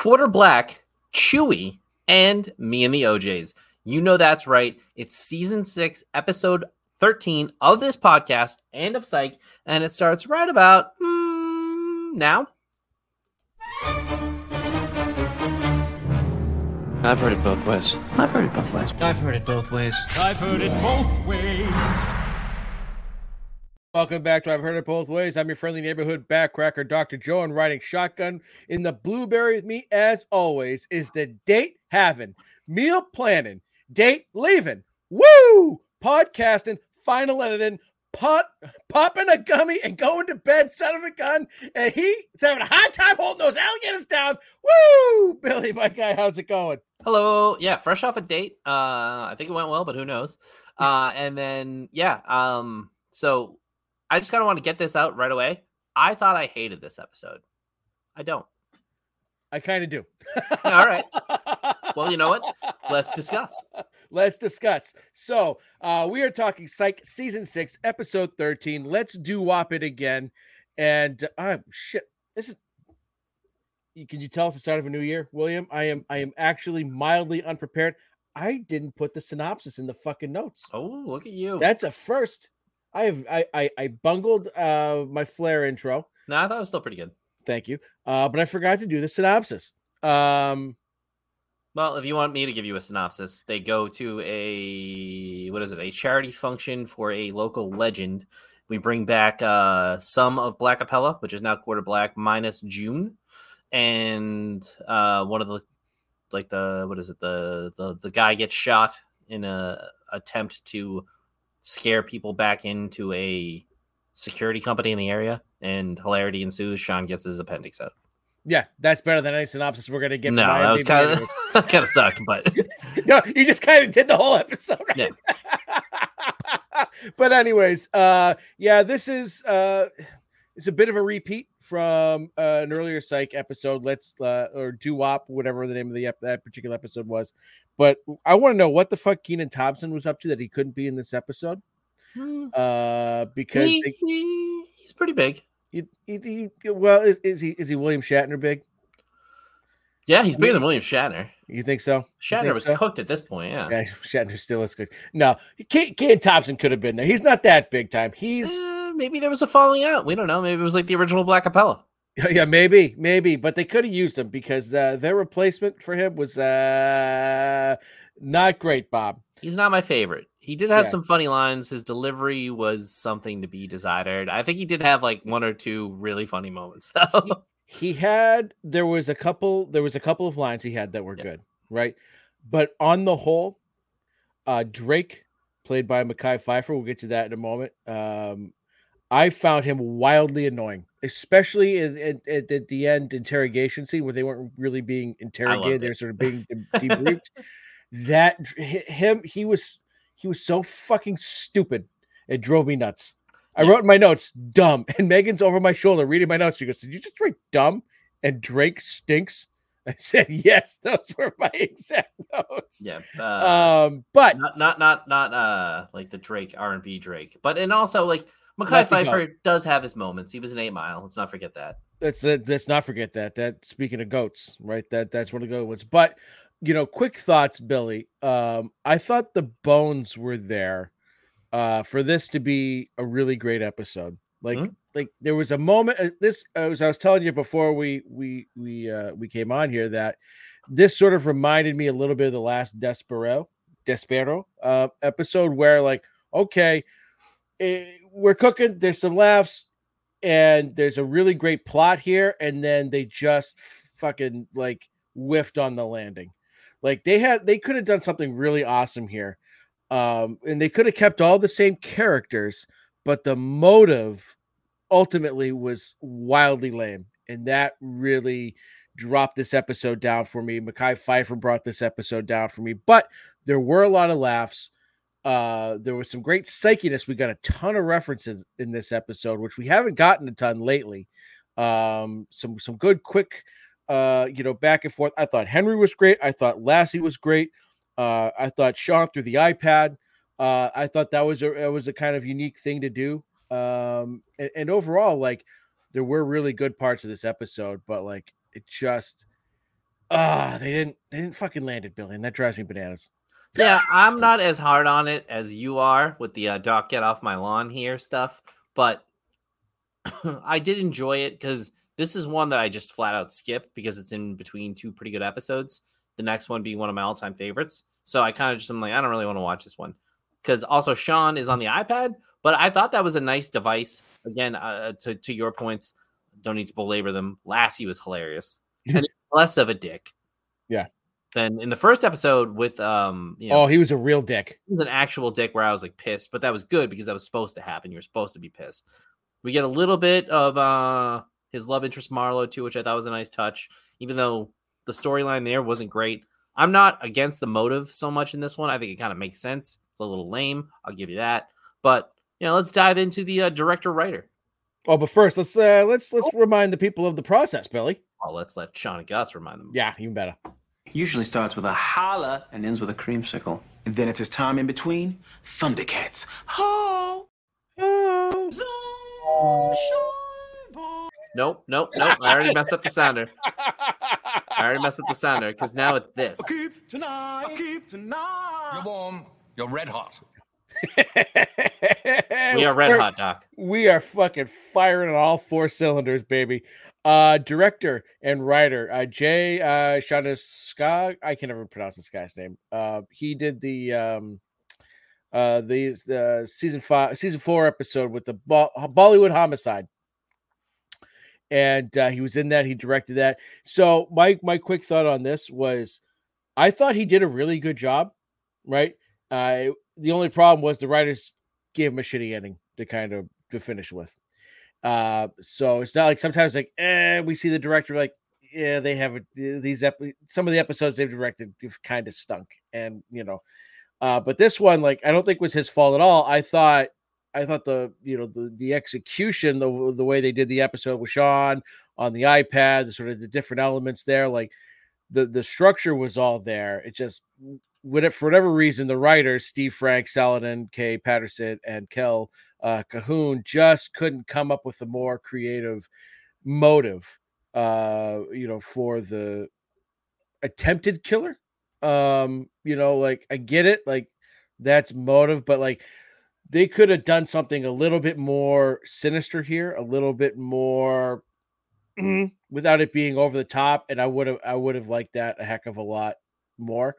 Quarter Black, Chewy, and me and the OJs. You know that's right. It's season six, episode 13 of this podcast and of Psych, and it starts right about hmm, now. I've heard it both ways. I've heard it both ways. I've heard it both ways. I've heard it both ways. Welcome back to I've Heard It Both Ways. I'm your friendly neighborhood backcracker, Dr. Joe, and riding shotgun in the blueberry with me, as always, is the date having, meal planning, date leaving, woo, podcasting, final editing, pot, popping a gummy and going to bed, son of a gun. And he's having a hard time holding those alligators down. Woo, Billy, my guy, how's it going? Hello. Yeah, fresh off a date. Uh, I think it went well, but who knows? Uh, and then yeah, um, so I just kind of want to get this out right away. I thought I hated this episode. I don't. I kind of do. All right. Well, you know what? Let's discuss. Let's discuss. So, uh, we are talking Psych season six, episode 13. Let's do wop it again. And uh, shit, this is. Can you tell us the start of a new year, William? I am I am actually mildly unprepared. I didn't put the synopsis in the fucking notes. Oh, look at you. That's a first. I have I I, I bungled uh my flare intro. no, I thought it was still pretty good. Thank you. Uh, but I forgot to do the synopsis. Um, Well, if you want me to give you a synopsis, they go to a what is it? A charity function for a local legend. We bring back uh some of Black Apella, which is now quarter black minus June, and uh one of the like the what is it? The the the guy gets shot in a attempt to scare people back into a security company in the area, and hilarity ensues. Shawn gets his appendix out. yeah, that's better than any synopsis we're gonna get. No, that was kind of kind of sucked, but no, you just kind of did the whole episode, right? but anyways, uh yeah, this is uh it's a bit of a repeat from uh, an earlier psych episode. Let's uh or do wop, whatever the name of the ep- that particular episode was. But I want to know what the fuck Kenan Thompson was up to that he couldn't be in this episode. Uh because He- they, he- he's pretty big. he, he, well is, is he is he William Shatner big? Yeah, he's bigger than William Shatner. You think so? Shatner think was so? cooked at this point. Yeah. Yeah, Shatner still is good. No, Kane Thompson could have been there. He's not that big time. He's Eh, maybe there was a falling out. We don't know. Maybe it was like the original Black Capella. yeah, maybe, maybe, but they could have used him because uh, their replacement for him was uh, not great. Bob. He's not my favorite. He did have Yeah. some funny lines. His delivery was something to be desired. I think he did have like one or two really funny moments though. He had there was a couple there was a couple of lines he had that were Yeah. good, right? But on the whole, uh, Drake, played by Mekhi Phifer, we'll get to that in a moment. Um, I found him wildly annoying, especially in, in, at, at the end interrogation scene where they weren't really being interrogated; they're sort of being de- debriefed. that him, he was he was so fucking stupid. It drove me nuts. I Yes. wrote in my notes, dumb. And Megan's over my shoulder reading my notes. She goes, Did you just write dumb? And Drake stinks? I said, Yes, those were my exact notes. yeah. Uh, Um, but not not not not uh like the Drake R and B Drake, but and also like Mekhi Phifer does have his moments. He was an eight mile. Let's not forget that. let's uh, let's not forget that. That speaking of goats, right? That that's one of the good ones. But you know, quick thoughts, Billy. Um, I thought the bones were there uh for this to be a really great episode. Like Mhm. like there was a moment uh, this as I was telling you before we we we uh we came on here that this sort of reminded me a little bit of the last Despereaux Despereaux uh episode where like okay eh, we're cooking there's some laughs and there's a really great plot here and then they just fucking like whiffed on the landing. Like they had they could have done something really awesome here um and they could have kept all the same characters but the motive ultimately was wildly lame and that really dropped this episode down for me. Mekhi Phifer brought this episode down for me but there were a lot of laughs uh there was some great psychiness. We got a ton of references in this episode which we haven't gotten a ton lately. Um some some good quick uh you know back and forth. I thought henry was great. I thought lassie was great. Uh i thought sean through the ipad. Uh i thought that was a that was a kind of unique thing to do. Um and, and overall like there were really good parts of this episode but like it just Ah, they didn't they didn't fucking land it, Billy, and that drives me bananas. Yeah, I'm not as hard on it as you are with the uh, Doc get off my lawn here stuff, but I did enjoy it because this is one that I just flat out skipped because it's in between two pretty good episodes. The next one being one of my all time favorites. So I kind of just I'm like, I don't really want to watch this one because also Shawn is on the iPad, but I thought that was a nice device. Again, uh, to, to your points, don't need to belabor them. Lassie was hilarious and less of a dick. Yeah. Than in the first episode with um, you know, Oh, he was a real dick. he was an actual dick where I was like pissed, but that was good because that was supposed to happen. You're supposed to be pissed. We get a little bit of uh his love interest Marlowe too, which I thought was a nice touch, even though the storyline there wasn't great. I'm not against the motive so much in this one. I think it kind of makes sense. It's a little lame. I'll give you that. But you know, let's dive into the uh, director writer. Oh, but first, let's uh let's let's remind the people of the process, Billy. oh let's let Shawn and Gus remind them. Yeah, even better. Usually starts with a holla and ends with a creamsicle. And then if there's time in between, Thundercats. Ho! Nope, nope, nope. I already messed up the sounder. I already messed up the sounder because now it's this. Keep tonight. Keep tonight. You're warm. You're red hot. We are red We're- hot, Doc. We are fucking firing on all four cylinders, baby. Uh, director and writer, uh, Jay uh, Shanaskog. I can never pronounce this guy's name. Uh, he did the um, uh, the the season five, season four episode with the Bo- Bollywood homicide, and uh, he was in that. He directed that. So my my quick thought on this was, I thought he did a really good job. Right. Uh, the only problem was the writers gave him a shitty ending to kind of to finish with. Uh, so it's not like sometimes like eh, we see the director like yeah they have these ep- some of the episodes they've directed have kind of stunk and you know uh but this one like I don't think was his fault at all. I thought I thought the you know the the execution the the way they did the episode with Shawn on the iPad the sort of the different elements there like the the structure was all there. It just it for whatever reason, the writers Steve Frank, Saladin, Kay Patterson, and Kell uh, Cahoon just couldn't come up with a more creative motive, uh, you know, for the attempted killer. Um, you know, like I get it, like that's motive, but like they could have done something a little bit more sinister here, a little bit more without it being over the top, and I would have I would have liked that a heck of a lot more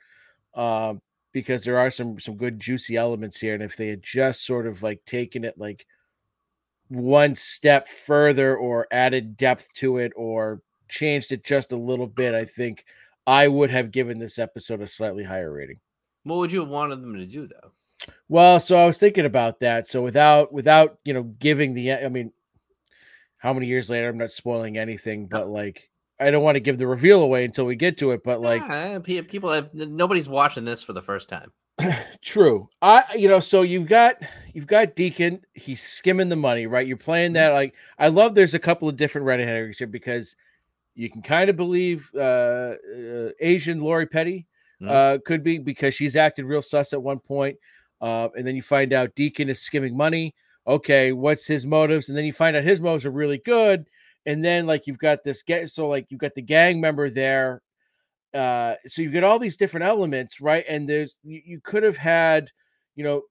um, because there are some some good juicy elements here, and if they had just sort of like taken it like one step further or added depth to it or changed it just a little bit, I think I would have given this episode a slightly higher rating. What would you have wanted them to do though? Well, so I was thinking about that. So without without you know giving the I mean, how many years later? I'm not spoiling anything, but like I don't want to give the reveal away until we get to it. But like Ah, pe- people have nobody's watching this for the first time. True. I you know, so you've got you've got Deacon, he's skimming the money, right? You're playing that like I love there's a couple of different red herrings here because you can kind of believe uh, uh Asian Lori Petty Mhm. uh could be because she's acted real sus at one point. Uh, and then you find out Deacon is skimming money. Okay, what's his motives? And then you find out his motives are really good. And then like you've got this get so like you've got the gang member there uh so you've got all these different elements right and there's you, you could have had you know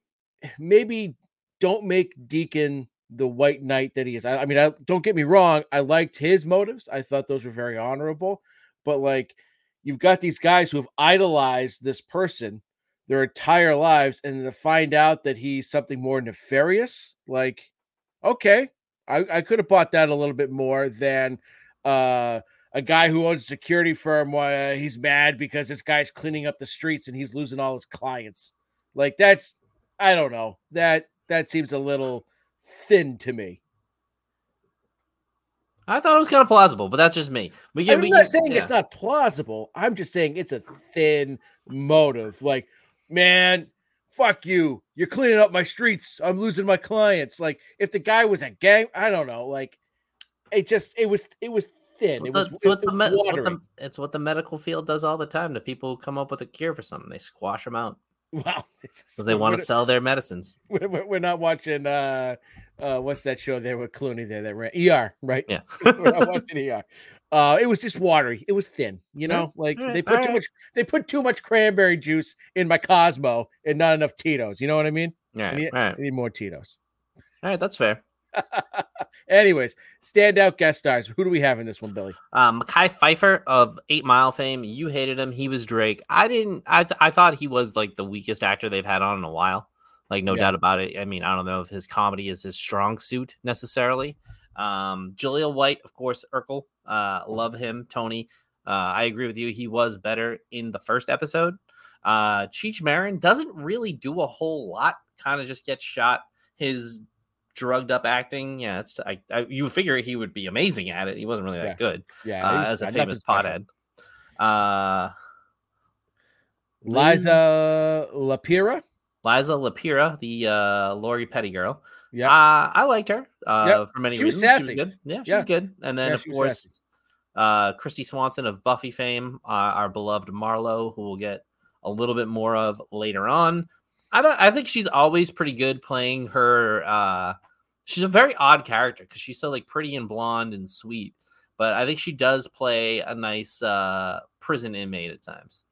maybe don't make deacon the white knight that he is. I, I mean i don't get me wrong i liked his motives i thought those were very honorable but like you've got these guys who have idolized this person their entire lives and to find out that he's something more nefarious like okay i, I could have bought that a little bit more than uh a guy who owns a security firm uh, he's mad because this guy's cleaning up the streets and he's losing all his clients. Like that's i don't know. That that seems a little thin to me. I thought it was kind of plausible, but that's just me. We can. i'm we not can- saying it's not plausible. I'm just saying it's a thin motive. Like man fuck you you're cleaning up my streets i'm losing my clients like if the guy was a gang i don't know like it just it was it was thin It's it what, was, the, it was me- it's, what the, it's what the medical field does all the time to people who come up with a cure for something. They squash them out wow because they want to sell their medicines. we're, we're we're not watching uh uh, what's that show there with Clooney there that ran ER, right? Yeah. I watched it ER. Uh, it was just watery. It was thin, you know. Like they put too much. They put too much cranberry juice in my Cosmo and not enough Tito's. You know what I mean? Yeah, I need, right, I need more Tito's. all right. That's fair. Anyways, standout guest stars. Who do we have in this one, Billy? Um, Mekhi Phifer of Eight Mile fame. You hated him. He was Drake. I didn't. I th- I thought he was like the weakest actor they've had on in a while. Like no Yeah. doubt about it. I mean, I don't know if his comedy is his strong suit necessarily. Um, Jaleel White, of course, Urkel. Uh, love him. Tony. Uh, I agree with you. He was better in the first episode. Uh, Cheech Marin doesn't really do a whole lot. Kind of just gets shot. His drugged up acting, yeah, it's I, I you figure he would be amazing at it. He wasn't really that Yeah. good Yeah, uh, as a famous pothead. Uh, Liza Lapira. Liza Lapira, the uh, Lori Petty girl. Yeah, Uh, I liked her uh, Yep. for many She was reasons. She was good. Yeah, she Yeah. was good. And then, Yeah, of course, uh, Kristy Swanson of Buffy fame, uh, our beloved Marlowe, who we'll get a little bit more of later on. I, th- I think she's always pretty good playing her. Uh, she's a very odd character because she's so like pretty and blonde and sweet. But I think she does play a nice uh, prison inmate at times.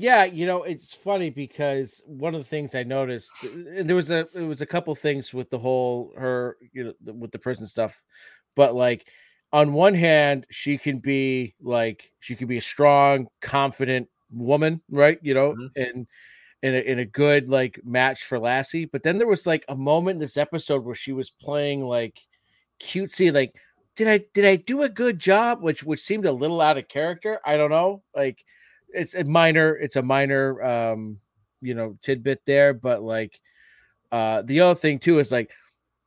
Yeah, you know, it's funny because one of the things I noticed, and there was a it was a couple things with the whole her, you know, the- with the prison stuff, but like on one hand, she can be like she can be a strong, confident woman, right? You know, Mhm. and in a, in a good like match for Lassie. But then there was like a moment in this episode where she was playing like cutesy, like did I did I do a good job? Which which seemed a little out of character. I don't know, like it's a minor it's a minor um you know tidbit there but like uh the other thing too is like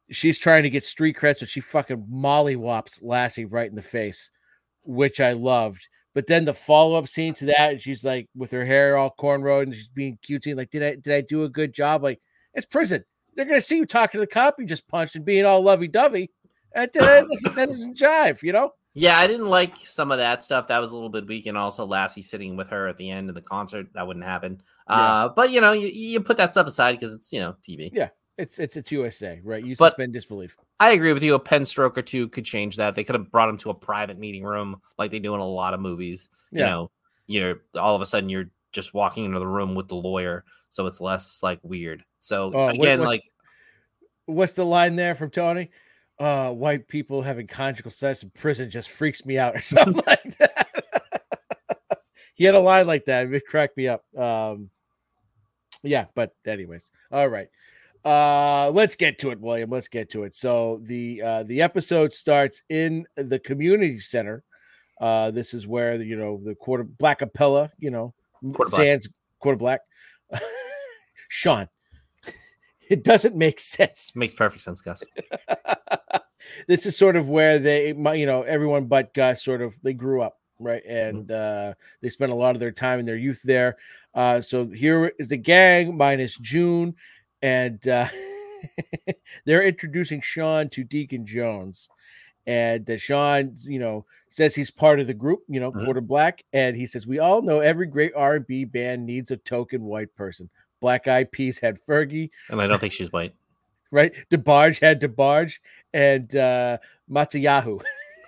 she's trying to get street cred so she fucking mollywops lassie right in the face which i loved. But then the follow-up scene to that and she's like with her hair all cornrowed and she's being cutesy like did i did i do a good job? Like it's prison. They're gonna see you talking to the cop you just punched and being all lovey-dovey. That, that, doesn't, that doesn't jive you know Yeah, I didn't like some of that stuff. That was a little bit weak, and also Lassie sitting with her at the end of the concert. That wouldn't happen. Yeah. Uh, but you know, you, you put that stuff aside because it's you know TV. Yeah. it's it's it's usa right you But- suspend disbelief I agree with you. A pen stroke or two could change that. They could have brought him to a private meeting room like they do in a lot of movies. You know, you're all of a sudden you're just walking into the room with the lawyer, so it's less like weird. So Oh, what- again, like what's the line there from Tony? Uh, white people having conjugal sex in prison just freaks me out, or something like that. he had a line like that. It cracked me up. Um, yeah, but anyways, all right. Uh, let's get to it, William. Let's get to it. So the uh, the episode starts in the community center. Uh, this is where the, you know the quarter black Acapella, you know, Quarter Black. Sands quarter black. Shawn, it doesn't make sense. Makes perfect sense, Gus. this is sort of where they you know everyone but gus sort of they grew up right? And uh they spent a lot of their time in their youth there. Uh so here is the gang minus june and uh they're introducing shawn to deacon jones. And uh, shawn you know says he's part of the group you know Mhm. quarter black. And he says we all know every great r&b band needs a token white person black eyed peas had fergie And I don't think she's white. right? DeBarge had DeBarge and uh Matisyahu.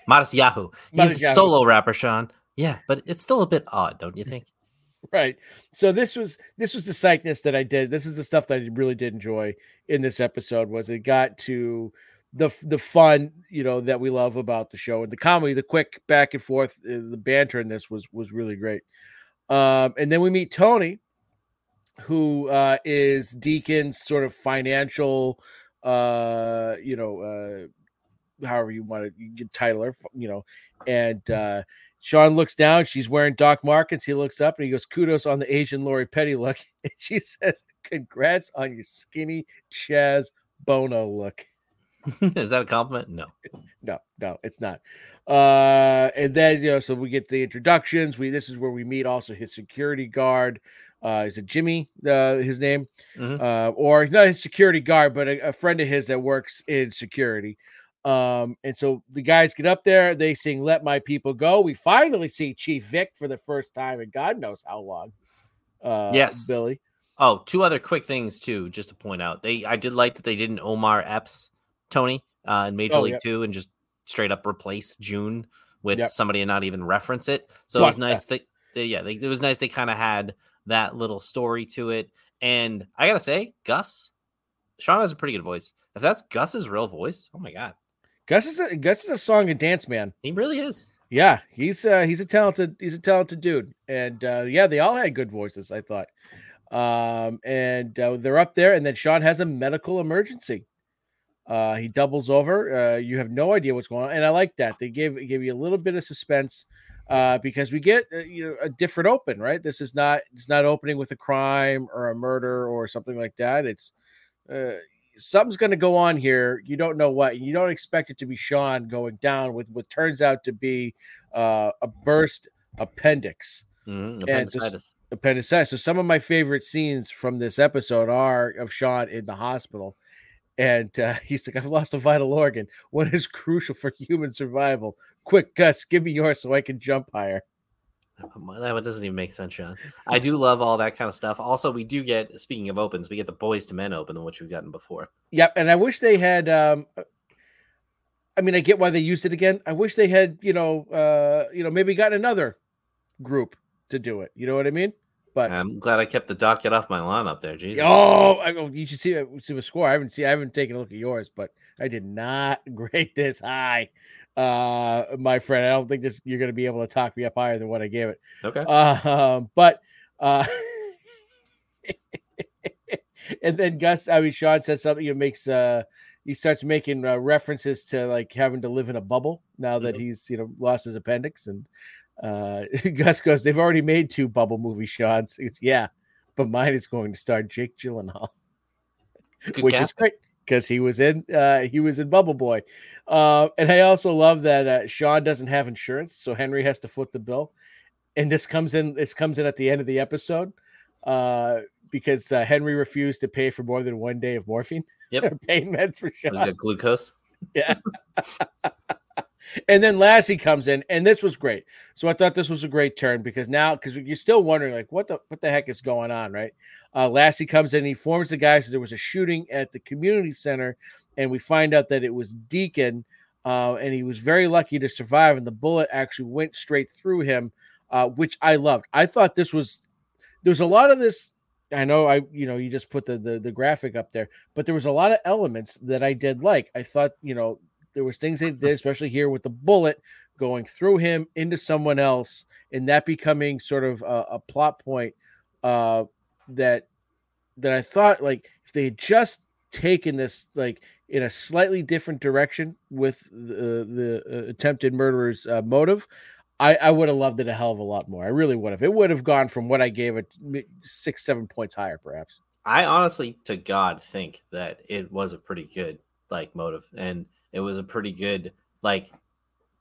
Yahoo. He's Modest a solo rapper, Shawn. Yeah, but it's still a bit odd, don't you think? right. So this was this was the psychness that I did. This is the stuff that I really did enjoy in this episode was it got to the the fun, you know, that we love about the show and the comedy, the quick back and forth, uh, the banter in this was was really great. Um and then we meet Tony who uh is Deacon's sort of financial uh you know uh however you want to you title her, you know, and uh Shawn looks down. She's wearing Doc Martens. He looks up and he goes, "Kudos on the Asian Lori Petty look." And she says, "Congrats on your skinny Chaz Bono look." Is that a compliment? No. No, no, it's not. Uh, and then you know, so we get the introductions. We this is where we meet also his security guard. Uh, is it Jimmy? Uh, his name, Mhm. uh, or not his security guard, but a, a friend of his that works in security. Um, and so the guys get up there, they sing Let My People Go. We finally see Chief Vick for the first time in God knows how long. Uh Yes. Billy. Oh, two other quick things too, just to point out. They I did like that they didn't Omar Epps Tony uh, in Major Oh, League. Two and just straight up replace June with Yep. somebody and not even reference it. So it was nice that they, yeah, they, it was nice they kind of had that little story to it. And I gotta say, Gus, Shawn has a pretty good voice. If that's Gus's real voice, oh my god, Gus is a Gus is a song and dance man. he really is. Yeah, he's uh, he's a talented he's a talented dude, and uh, yeah, they all had good voices. I thought, um, and uh, they're up there, and then Shawn has a medical emergency. Uh, he doubles over. Uh, you have no idea what's going on, and I like that. They gave gave you a little bit of suspense uh, because we get uh, you know a different open. Right, this is not it's not opening with a crime or a murder or something like that. It's uh, something's going to go on here. You don't know what. You don't expect it to be Shawn going down with what turns out to be uh, a burst appendix Mhm, And just- appendicitis. appendicitis. So some of my favorite scenes from this episode are of Shawn in the hospital. And uh, he's like, I've lost a vital organ. What is crucial for human survival? Quick, Gus, give me yours so I can jump higher. Well, That one doesn't even make sense, Shawn. I do love all that kind of stuff. Also, we do get speaking of opens, we get the Boyz II Men open, than which we've gotten before. Yep, and I wish they had. Um, I mean, I get why they used it again. I wish they had, you know, uh, you know, maybe gotten another group to do it. You know what I mean? But I'm glad I kept the docket off my lawn up there. Jesus. oh, I, oh, you should see see the score. I haven't seen. I haven't taken a look at yours, but I did not grade this high, uh, my friend. I don't think this you're going to be able to talk me up higher than what I gave it. Okay. Um, but uh, and then Gus, I mean, Shawn says something. It makes uh, he starts making uh, references to like having to live in a bubble now that he's you know lost his appendix. And uh, Gus goes, "They've already made two bubble movie shots. Goes, yeah, but mine is going to star Jake Gyllenhaal, which cast. is great because he was in uh, he was in Bubble Boy. Uh, and I also love that uh, Shawn doesn't have insurance, so Henry has to foot the bill. And this comes in this comes in at the end of the episode uh, because uh, Henry refused to pay for more than one day of morphine Yep. pain meds for Was Shawn. it glucose? Yeah. and then Lassie comes in, and this was great. So I thought this was a great turn because now, because you're still wondering, like, what the what the heck is going on, right? Uh, Lassie comes in, he forms the guys. There was a shooting at the community center, and we find out that it was Deacon, uh, and he was very lucky to survive. And the bullet actually went straight through him, uh, which I loved. I thought this was there was a lot of this. I know I, you know, you just put the, the the graphic up there, but there was a lot of elements that I did like. I thought, you know, there was things they did, especially here with the bullet going through him into someone else, and that becoming sort of a, a plot point uh, that that I thought like if they had just taken this like in a slightly different direction with the the uh, attempted murderer's uh, motive. I, I would have loved it a hell of a lot more. I really would have. It would have gone from what I gave it six, seven points higher, perhaps. I honestly, to God, think that it was a pretty good like motive, and it was a pretty good like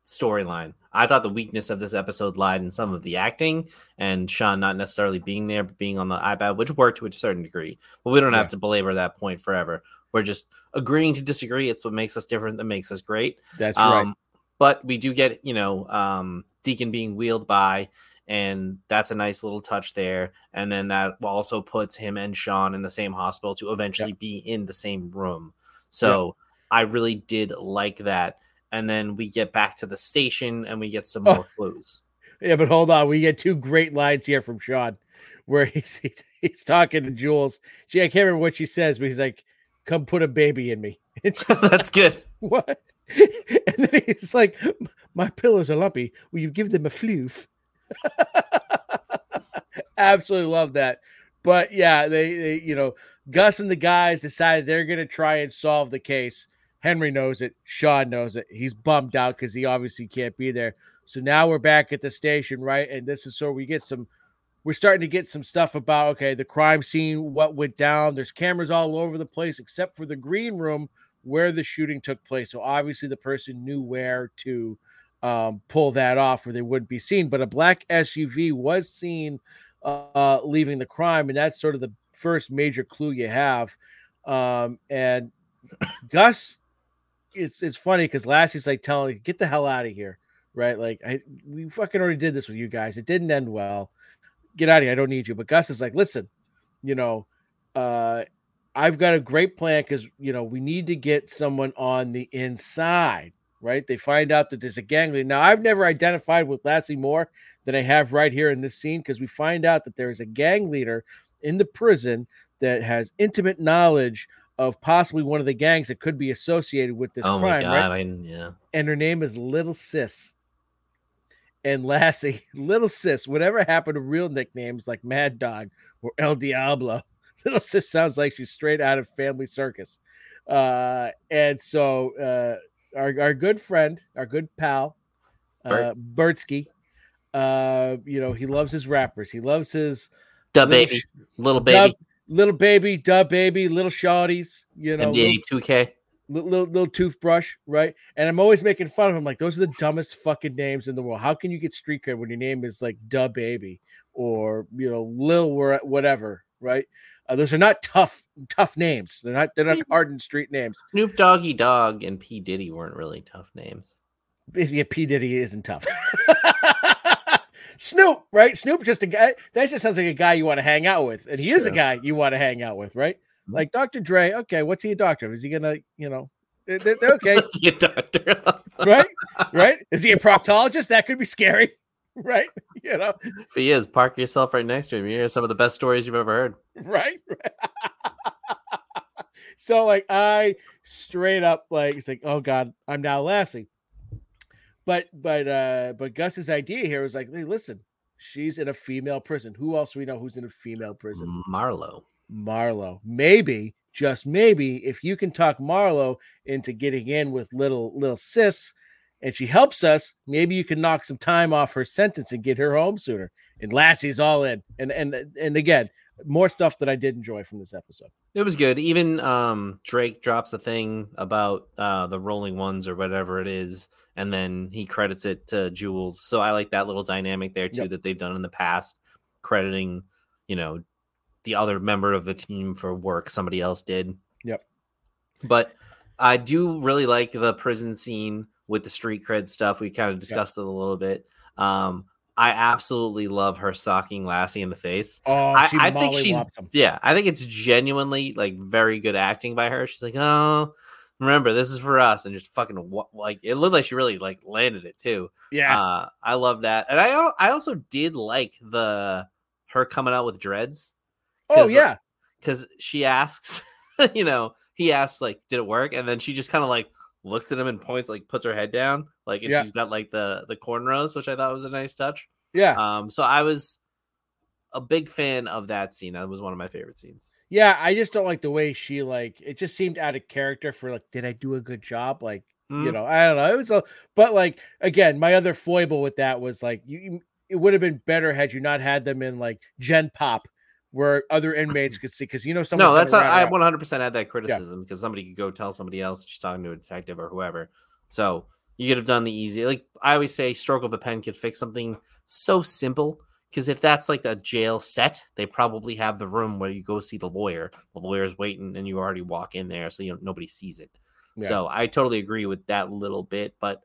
storyline. I thought the weakness of this episode lied in some of the acting and Shawn not necessarily being there, but being on the iPad, which worked to a certain degree. But we don't Yeah. have to belabor that point forever. We're just agreeing to disagree. It's what makes us different. That makes us great. That's right. Um, but we do get, you know, um, Deacon being wheeled by, and that's a nice little touch there. And then that also puts him and Shawn in the same hospital to eventually be in the same room. So I really did like that. And then we get back to the station and we get some Oh. more clues. Yeah, but hold on. We get two great lines here from Shawn where he's he's, he's talking to Jules. She I can't remember what she says, but he's like, come put a baby in me. Just That's good. what? And then he's like, My pillows are lumpy. Will you give them a floof? Absolutely love that. But yeah, they, they, you know, Gus and the guys decided they're gonna try and solve the case. Henry knows it, Shawn knows it. He's bummed out because he obviously can't be there. So now we're back at the station, right? And this is so we get some we're starting to get some stuff about okay, the crime scene, what went down. There's cameras all over the place except for the green room where the shooting took place. So obviously the person knew where to um, pull that off or they wouldn't be seen. But a black SUV was seen uh, leaving the crime, and that's sort of the first major clue you have. Um, and Gus, it's it's funny because Lassie's like telling, "Get the hell out of here!" Right? Like I, we fucking already did this with you guys. It didn't end well. Get out of here. I don't need you. But Gus is like, listen, you know, uh, I've got a great plan because you know we need to get someone on the inside, right? They find out that there's a gang leader. Now I've never identified with Lassie more than I have right here in this scene because we find out that there is a gang leader in the prison that has intimate knowledge of possibly one of the gangs that could be associated with this oh my crime, god, right? I, yeah. And her name is Little Sis. And Lassie, Little Sis, whatever happened to real nicknames like Mad Dog or El Diablo, Little Sis sounds like she's straight out of Family Circus. Uh, and so uh, our, our good friend, our good pal, uh, Bertsky, uh, you know, he loves his rappers. He loves his Dub little baby, sh- little baby, little baby, dub baby, little shawties, you know, little, MD82K. little, little, little toothbrush, right? And I'm always making fun of him. Like, those are the dumbest fucking names in the world. How can you get street cred when your name is like Dub Baby or you know Lil wha- whatever, right? Uh, those are not tough, tough names. They're not. They're not hardened street names. Snoop Doggy Dogg and P Diddy weren't really tough names. Yeah, P Diddy isn't tough. Snoop, right? Snoop just a guy. That just sounds like a guy you want to hang out with, and he is a guy you want to hang out with, right? Mhm. Like Dr. Dre. Okay, what's he a doctor? Is he gonna, you know, they're- they're- okay, Let's get doctor. right? Right? Is he a proctologist? That could be scary, right? You know, if he is, park yourself right next to him. You hear some of the best stories you've ever heard. right? so like I straight up like it's like, oh god, I'm now Lassie. But but uh but Gus's idea here was like, hey, listen, she's in a female prison. Who else do we know who's in a female prison? Marlowe. Marlowe. Maybe, just maybe, if you can talk Marlowe into getting in with little little sis and she helps us, maybe you can knock some time off her sentence and get her home sooner. And Lassie's all in. And and and again, more stuff that I did enjoy from this episode. It was good. Even um, Drake drops a thing about uh, the Rolling Ones or whatever it is, and then he credits it to Jules. So I like that little dynamic there too Yep. that they've done in the past, crediting, you know, the other member of the team for work somebody else did. Yep. But I do really like the prison scene with the street cred stuff. We kind of discussed it a little bit. Um, I absolutely love her socking Lassie in the face. Oh, I, I think she's him. yeah. I think it's genuinely like very good acting by her. She's like, oh, remember this is for us, and just fucking like it looked like she really like landed it too. Yeah. Uh, I love that, and I I also did like the her coming out with dreads oh yeah. because she asks, you know, he asks like, did it work? And then she just kind of like looks at him and points, like puts her head down, like, and Yeah. she's got like the the cornrows, which I thought was a nice touch. Yeah. Um, so I was a big fan of that scene. That was one of my favorite scenes. Yeah, I just don't like the way she like it just seemed out of character for like, did I do a good job? Like, you Mm. know, I don't know. It was a but like again, my other foible with that was like you, you it would have been better had you not had them in like Gen Pop where other inmates could see because you know someone no, that's I 100 percent had that criticism because somebody could go tell somebody else she's talking to a detective or whoever. So you could have done the easy. Like I always say, stroke of a pen could fix something so simple. Because if that's like a jail set, they probably have the room where you go see the lawyer. The lawyer's waiting, and you already walk in there, so you know, nobody sees it. Yeah. So I totally agree with that little bit. But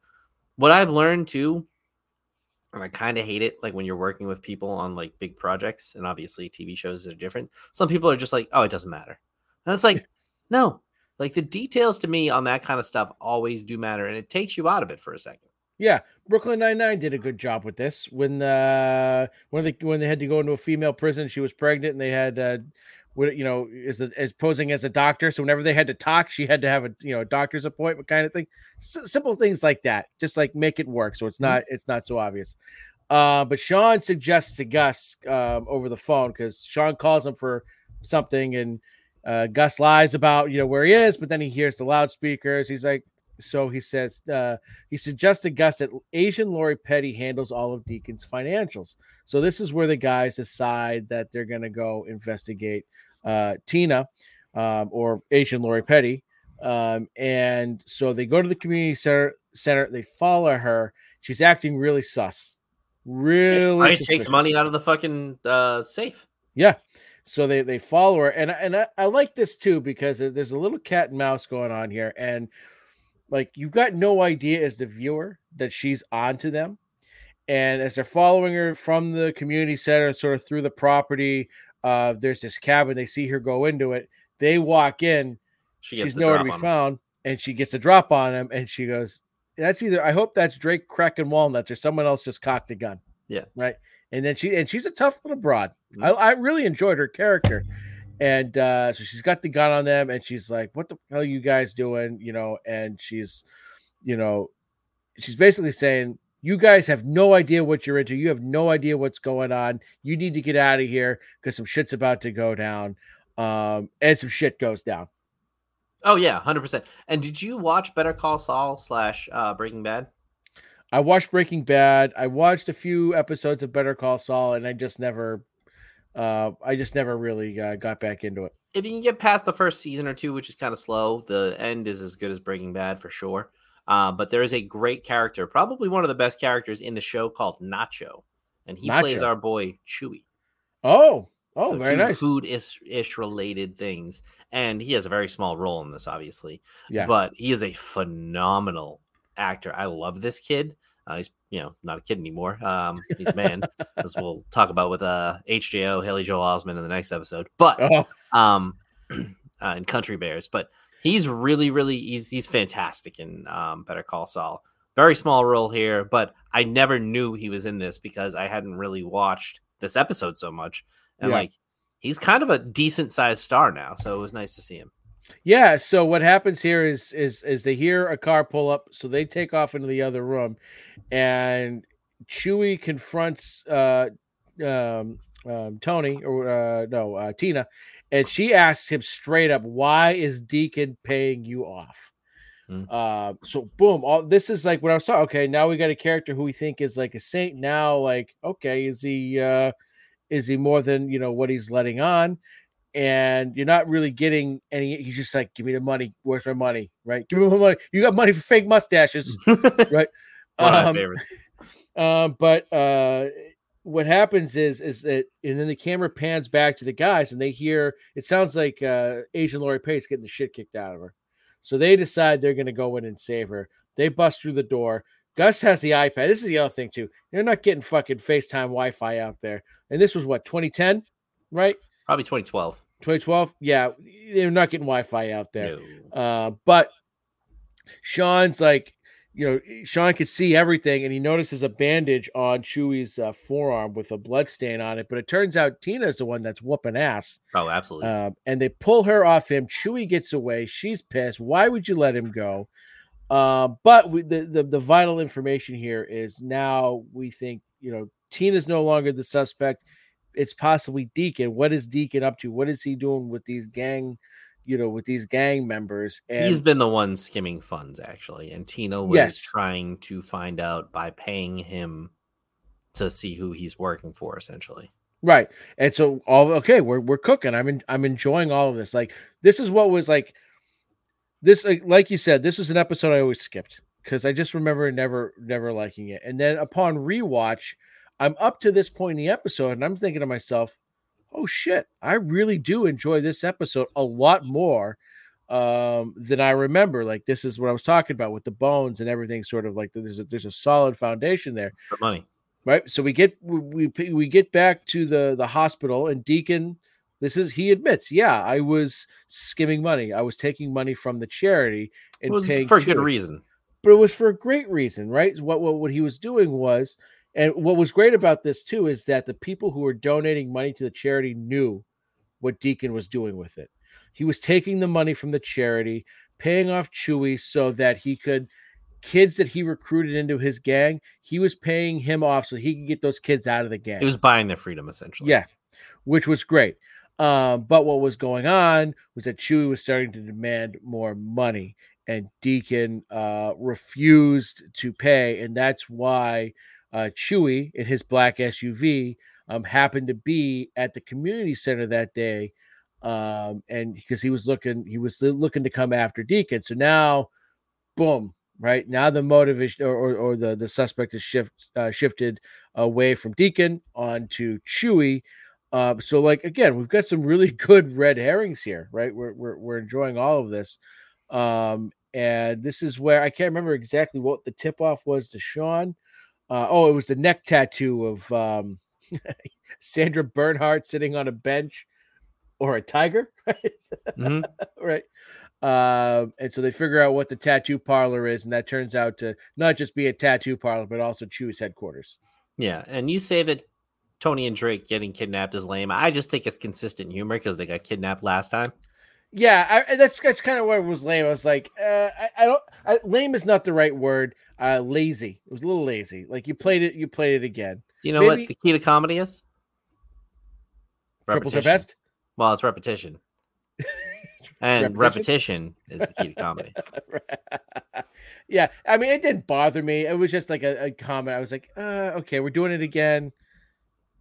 what I've learned too, and I kind of hate it, like when you're working with people on like big projects, and obviously TV shows are different. Some people are just like, oh, it doesn't matter. And it's like, no, like the details to me on that kind of stuff always do matter, and it takes you out of it for a second. Yeah, Brooklyn Nine Nine did a good job with this. When uh when they when they had to go into a female prison, she was pregnant, and they had uh, you know, is posing as a doctor. So whenever they had to talk, she had to have a you know a doctor's appointment kind of thing. S- simple things like that, just like make it work, so it's not it's not so obvious. Uh, but Shawn suggests to Gus um, over the phone because Shawn calls him for something, and uh, Gus lies about you know where he is, but then he hears the loudspeakers. He's like, so he says, uh, he suggested Gus that Asian Lori Petty handles all of Deacon's financials. So this is where the guys decide that they're going to go investigate uh, Tina um, or Asian Lori Petty. Um, and so they go to the community center. Center. They follow her. She's acting really sus. Really, Right, takes money out of the fucking uh, safe. Yeah. So they they follow her, and and I, I like this too because there's a little cat and mouse going on here, and like you've got no idea as the viewer that she's onto them, and as they're following her from the community center, sort of through the property, uh, there's this cabin. They see her go into it. They walk in, She gets she's nowhere to be on him. found, and she gets a drop on him, and she goes, "That's either I hope that's Drake cracking walnuts or someone else just cocked a gun." Yeah. right. And then she and she's a tough little broad. Mhm. I, I really enjoyed her character, and uh, so she's got the gun on them, and she's like, "What the hell are you guys doing?" You know, and she's, you know, she's basically saying. You guys have no idea what you're into. You have no idea what's going on. You need to get out of here because some shit's about to go down. Um, and some shit goes down. Oh yeah, hundred percent. And did you watch Better Call Saul slash uh, Breaking Bad? I watched Breaking Bad. I watched a few episodes of Better Call Saul, and I just never, uh, I just never really uh, got back into it. If you can get past the first season or two, which is kind of slow, the end is as good as Breaking Bad for sure. Uh, but there is a great character, probably one of the best characters in the show, called Nacho, and he plays our boy Chewy. Oh, oh, So very nice. food ish, ish related things, and he has a very small role in this, obviously. Yeah. but he is a phenomenal actor. I love this kid. Uh, he's you know not a kid anymore. Um, he's a man, as we'll talk about with uh HJO Haley Joel Osment in the next episode. But Oh, um, uh, in Country Bears, but he's really, really he's he's fantastic in um, Better Call Saul. Very small role here, but I never knew he was in this because I hadn't really watched this episode so much, and Yeah. like he's kind of a decent sized star now, so it was nice to see him. yeah. So what happens here is is is they hear a car pull up, so they take off into the other room, and Chewie confronts uh, um, um, Tony or uh, no uh, Tina, and she asks him straight up, "Why is Deacon paying you off?" Hmm. Uh, so boom, all this is like what I was talking. Okay, now we got a character who we think is like a saint. Now, like, okay, is he uh is he more than you know what he's letting on? And you're not really getting any. He's just like, give me the money. Where's my money? Right? Give me my money. You got money for fake mustaches. right?" Um, um, but uh, what happens is is that, and then the camera pans back to the guys, and they hear it sounds like uh, Asian Lori Pace getting the shit kicked out of her. So they decide they're going to go in and save her. They bust through the door. Gus has the iPad. This is the other thing too. They're not getting fucking FaceTime Wi-Fi out there. And this was what 2010, right? Probably 2012. 2012. Yeah, they're not getting Wi-Fi out there. No. Uh, but Shawn's like, you know, Shawn could see everything, and he notices a bandage on Chewie's uh, forearm with a blood stain on it. But it turns out Tina's the one that's whooping ass. Oh, absolutely. Um, and they pull her off him. Chewie gets away. She's pissed. Why would you let him go? Uh, but we, the, the the vital information here is now we think you know Tina's no longer the suspect. It's possibly Deacon. What is Deacon up to? What is he doing with these gang, you know, with these gang members? And He's been the one skimming funds, actually, and Tina was Yes. trying to find out by paying him to see who he's working for, essentially. Right. And so all okay, we're we're cooking. I'm in, I'm enjoying all of this. Like this is what was like this like, like you said, this was an episode I always skipped because I just remember never never liking it. And then upon rewatch, I'm up to this point in the episode and I'm thinking to myself, "Oh shit, I really do enjoy this episode a lot more um than I remember. Like this is what I was talking about with the bones and everything sort of like there's a there's a solid foundation there It's the money. right so we get we we we get back to the the hospital and deacon this is he admits yeah i was skimming money i was taking money from the charity It and was for a good reason. but it was for a great reason right what, what what he was doing was and what was great about this too is that the people who were donating money to the charity knew what deacon was doing with it he was taking the money from the charity paying off chewy so that he could kids that he recruited into his gang he was paying him off so he could get those kids out of the gang It was buying their freedom, essentially. yeah, which was great. Um, but what was going on was that Chewy was starting to demand more money, and Deacon uh, refused to pay, and that's why uh, Chewie in his black SUV um, happened to be at the community center that day, um, and because he was looking, he was looking to come after Deacon. So now, boom, right now the motivation or, or, or the the suspect is shift uh, shifted away from Deacon onto Chewie. Uh, so like again, we've got some really good red herrings here, right? We're we're, we're enjoying all of this. Um, and this is where I can't remember exactly what the tip off was to Shawn. Uh, oh, it was the neck tattoo of um, Sandra Bernhard sitting on a bench or a tiger, right? Mhm. right. Um, and so they figure out what the tattoo parlor is, and that turns out to not just be a tattoo parlor, but also Chewie's headquarters. Yeah, and you say that Tony and Drake getting kidnapped is lame. I just think it's consistent humor because they got kidnapped last time. Yeah, I, that's that's kind of what was lame. I was like, uh, I, I don't. I, lame is not the right word. Uh, lazy. It was a little lazy. Like you played it, you played it again. Do you know Maybe- what the key to comedy is? Triples are best. Well, it's repetition. and Repetition? repetition is the key to comedy. yeah, I mean, it didn't bother me. It was just like a, a comment. I was like, uh, okay, we're doing it again.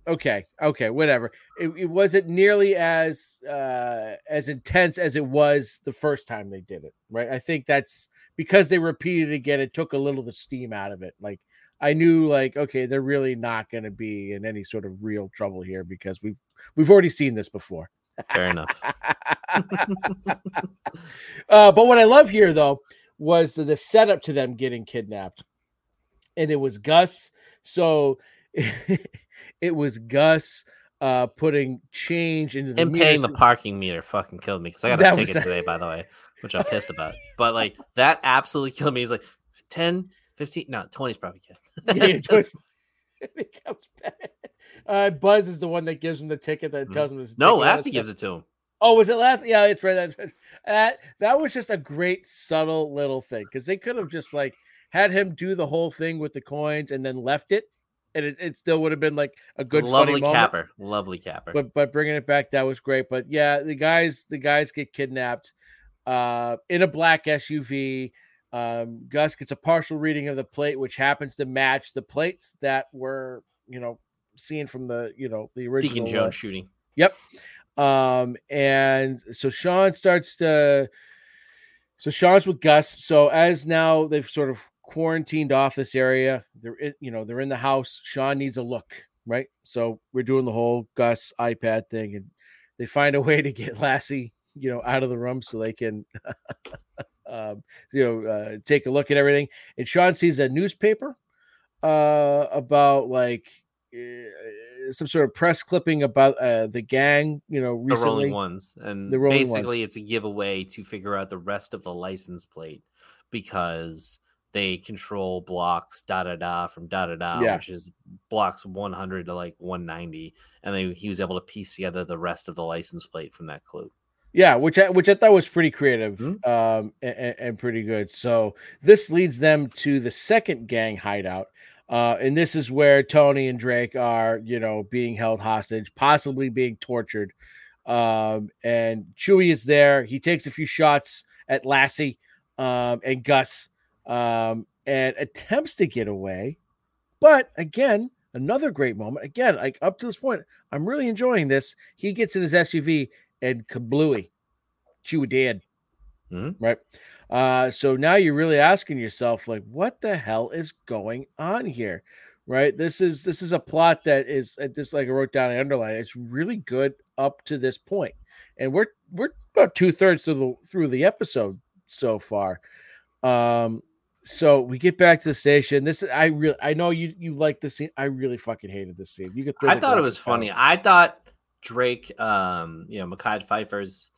Okay, okay, whatever. It, it wasn't nearly as uh, as intense as it was the first time they did it, right? I think that's because they repeated it again. It took a little of the steam out of it. Like I knew, like, okay, they're really not going to be in any sort of real trouble here because we've we've already seen this before. Fair enough. uh, but what I love here, though, was the, setup to them getting kidnapped, and it was Gus. So it was Gus uh, putting change into the Him paying the parking meter fucking killed me because I got a ticket today, by the way, which I'm pissed about. But like that absolutely killed me. He's like 10, 15, no, 20 is probably good. Yeah, yeah, do it. And it comes back. Uh, Buzz is the one that gives him the ticket that Mhm. tells him. no. Lassie gives it to him. Oh, was it last? Yeah, it's right. That's right. That that was just a great subtle little thing because they could have just like had him do the whole thing with the coins and then left it, and it, it still would have been like a It's a good lovely moment. capper. Lovely capper. But but bringing it back, that was great. But yeah, the guys the guys get kidnapped uh, in a black SUV. Um, Gus gets a partial reading of the plate, which happens to match the plates that were you know seen from the you know the original. Deacon uh, Jones shooting. Yep. Um, and so Shawn starts to so Shawn's with Gus. So as now they've sort of quarantined off this area, they're in, you know, they're in the house. Shawn needs a look, right? So we're doing the whole Gus iPad thing, and they find a way to get Lassie, you know, out of the room so they can um, you know, uh, take a look at everything. And Shawn sees a newspaper uh about like uh, some sort of press clipping about uh the gang, you know, The recently. rolling ones. And The rolling basically ones. it's a giveaway to figure out the rest of the license plate because they control blocks da da da from da da da, Yeah. which is blocks 100 to like 190. And they, he was able to piece together the rest of the license plate from that clue. Yeah, which I which I thought was pretty creative Mhm. um and, and pretty good. So this leads them to the second gang hideout. Uh, and this is where Tony and Drake are, you know, being held hostage, possibly being tortured. Um, and Chewie is there. He takes a few shots at Lassie um, and Gus um, and attempts to get away. But again, another great moment. Again, like up to this point, I'm really enjoying this. He gets in his SUV and kablooey, Chewie dead. Mhm. Right. Uh, so now you're really asking yourself, like, what the hell is going on here? Right. This is this is a plot that is uh, just like I wrote down and underlined. It's really good up to this point, and we're we're about two thirds through the through the episode so far. Um, so we get back to the station. This I really I know you you like this scene. I really fucking hated this scene. You could. throw I thought it was funny. I thought Drake, um, you know, Mekhi Phifer's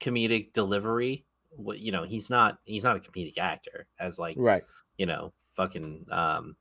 comedic delivery. What you know, he's not he's not a comedic actor as like Right. you know, fucking um,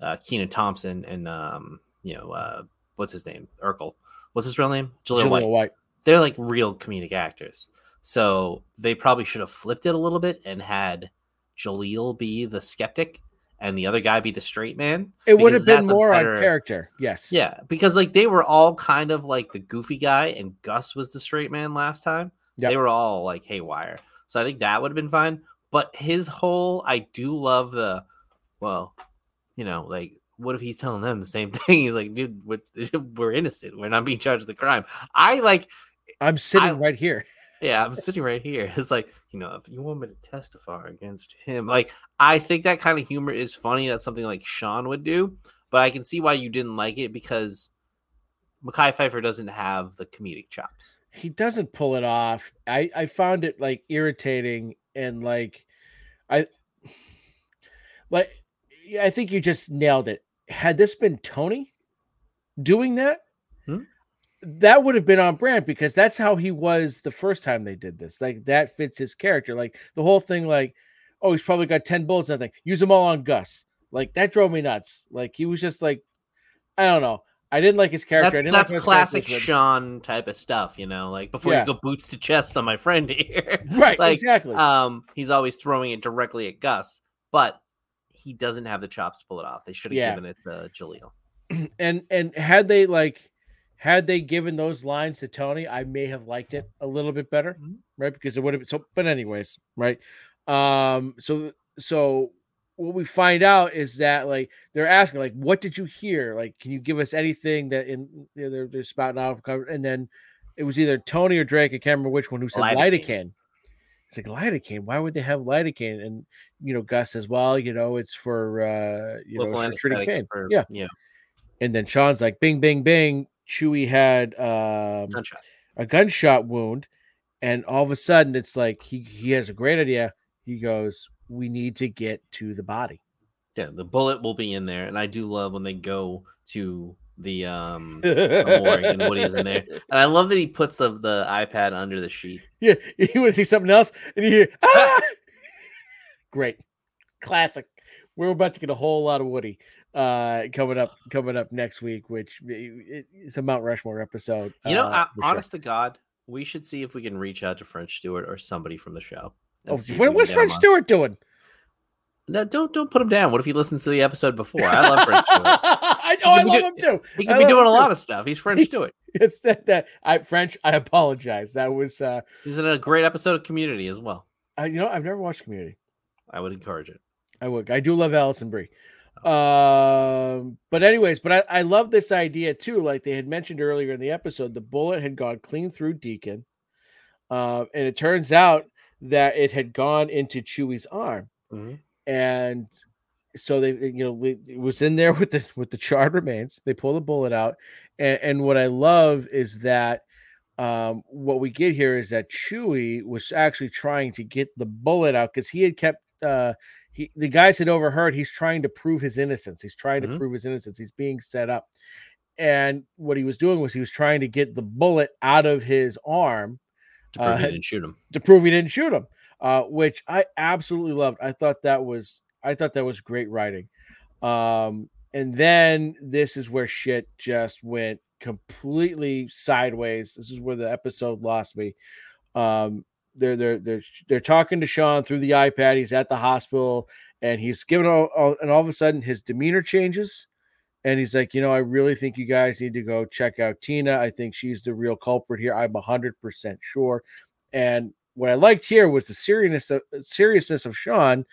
uh, Kenan Thompson and um, you know, uh, what's his name? Urkel. What's his real name? Jaleel Jaleel White. White. They're like real comedic actors. So they probably should have flipped it a little bit and had Jaleel be the skeptic and the other guy be the straight man. It would have been more better- on character. Yes. Yeah, because like they were all kind of like the goofy guy, and Gus was the straight man last time. Yep. They were all like haywire, so I think that would have been fine. But his whole, I do love the, well, you know, like what if he's telling them the same thing? He's like, dude, we're, we're innocent. We're not being charged with the crime. I like, I'm sitting I- right here. Yeah, I'm sitting right here. It's like, you know, if you want me to testify against him, like, I think that kind of humor is funny. That's something like Shawn would do. But I can see why you didn't like it because Mekhi Phifer doesn't have the comedic chops. He doesn't pull it off. I I found it like irritating and like I like I think you just nailed it. Had this been Tony doing that? That would have been on brand because that's how he was the first time they did this. Like that fits his character. Like the whole thing, like, oh, he's probably got 10 bullets, nothing. Use them all on Gus. Like that drove me nuts. Like he was just like, I don't know. I didn't like his character. I That's, didn't that's like classic. Shawn type of stuff, you know. Like before Yeah. you go boots to chest on my friend here, Right, like, exactly. Um, he's always throwing it directly at Gus, but he doesn't have the chops to pull it off. They should have Yeah. given it to Jaleel. and and had they like had they given those lines to Tony, I may have liked it a little bit better, Mhm. right? Because it would have been so. But anyways, right? Um. So so what we find out is that like they're asking like, what did you hear? Like, can you give us anything that in you know, they're they're spouting out of cover? And then it was either Tony or Drake. I can't remember which one who said Lidocaine. lidocaine. It's like lidocaine. Why would they have lidocaine? And you know, Gus says, well, you know, it's for uh, you know, for treating pain. for- yeah. yeah, And then Shawn's like, bing, bing, bing. Chewie had um, gunshot. a gunshot wound. And all of a sudden, it's like he, he has a great idea. He goes, We need to get to the body. Yeah, the bullet will be in there, and I do love when they go to the um morgue and Woody's in there, and I love that he puts the the iPad under the sheet. Yeah, you want to see something else? And you hear, ah! Great. Classic. We're about to get a whole lot of Woody uh coming up coming up next week which it, it's a mount rushmore episode You know, uh, uh, for sure. honest to God, we should see if we can reach out to French Stewart or somebody from the show. oh, what, what's french stewart doing No, don't don't put him down. What if he listens to the episode before? I love French Stewart. I know, I love do- him too. He could be doing a lot of stuff. He's French Stewart. It's that, that I French. I apologize. That was uh, He's in a great episode of Community as well. I, you know I've never watched Community. I would encourage it. I would. I do love Alison Brie. Um, but anyways, but I, I love this idea too. Like they had mentioned earlier in the episode, the bullet had gone clean through Deacon, um, and it turns out that it had gone into Chewie's arm, and so they, you know, it was in there with the with the charred remains. They pull the bullet out, and, and what I love is that um, what we get here is that Chewie was actually trying to get the bullet out because he had kept uh, he the guys had overheard he's trying to prove his innocence. He's trying to Mhm. prove his innocence. He's being set up, and what he was doing was he was trying to get the bullet out of his arm To prove Uh, he didn't shoot him. to prove he didn't shoot him, uh, which I absolutely loved. I thought that was I thought that was great writing. Um, and then this is where shit just went completely sideways. This is where the episode lost me. Um, they're they're they're they're talking to Shawn through the iPad. He's at the hospital and he's given all, all and all of a sudden his demeanor changes. And he's like, you know, I really think you guys need to go check out Tina. I think she's the real culprit here. I'm hundred percent sure. And what I liked here was the seriousness of seriousness of Shawn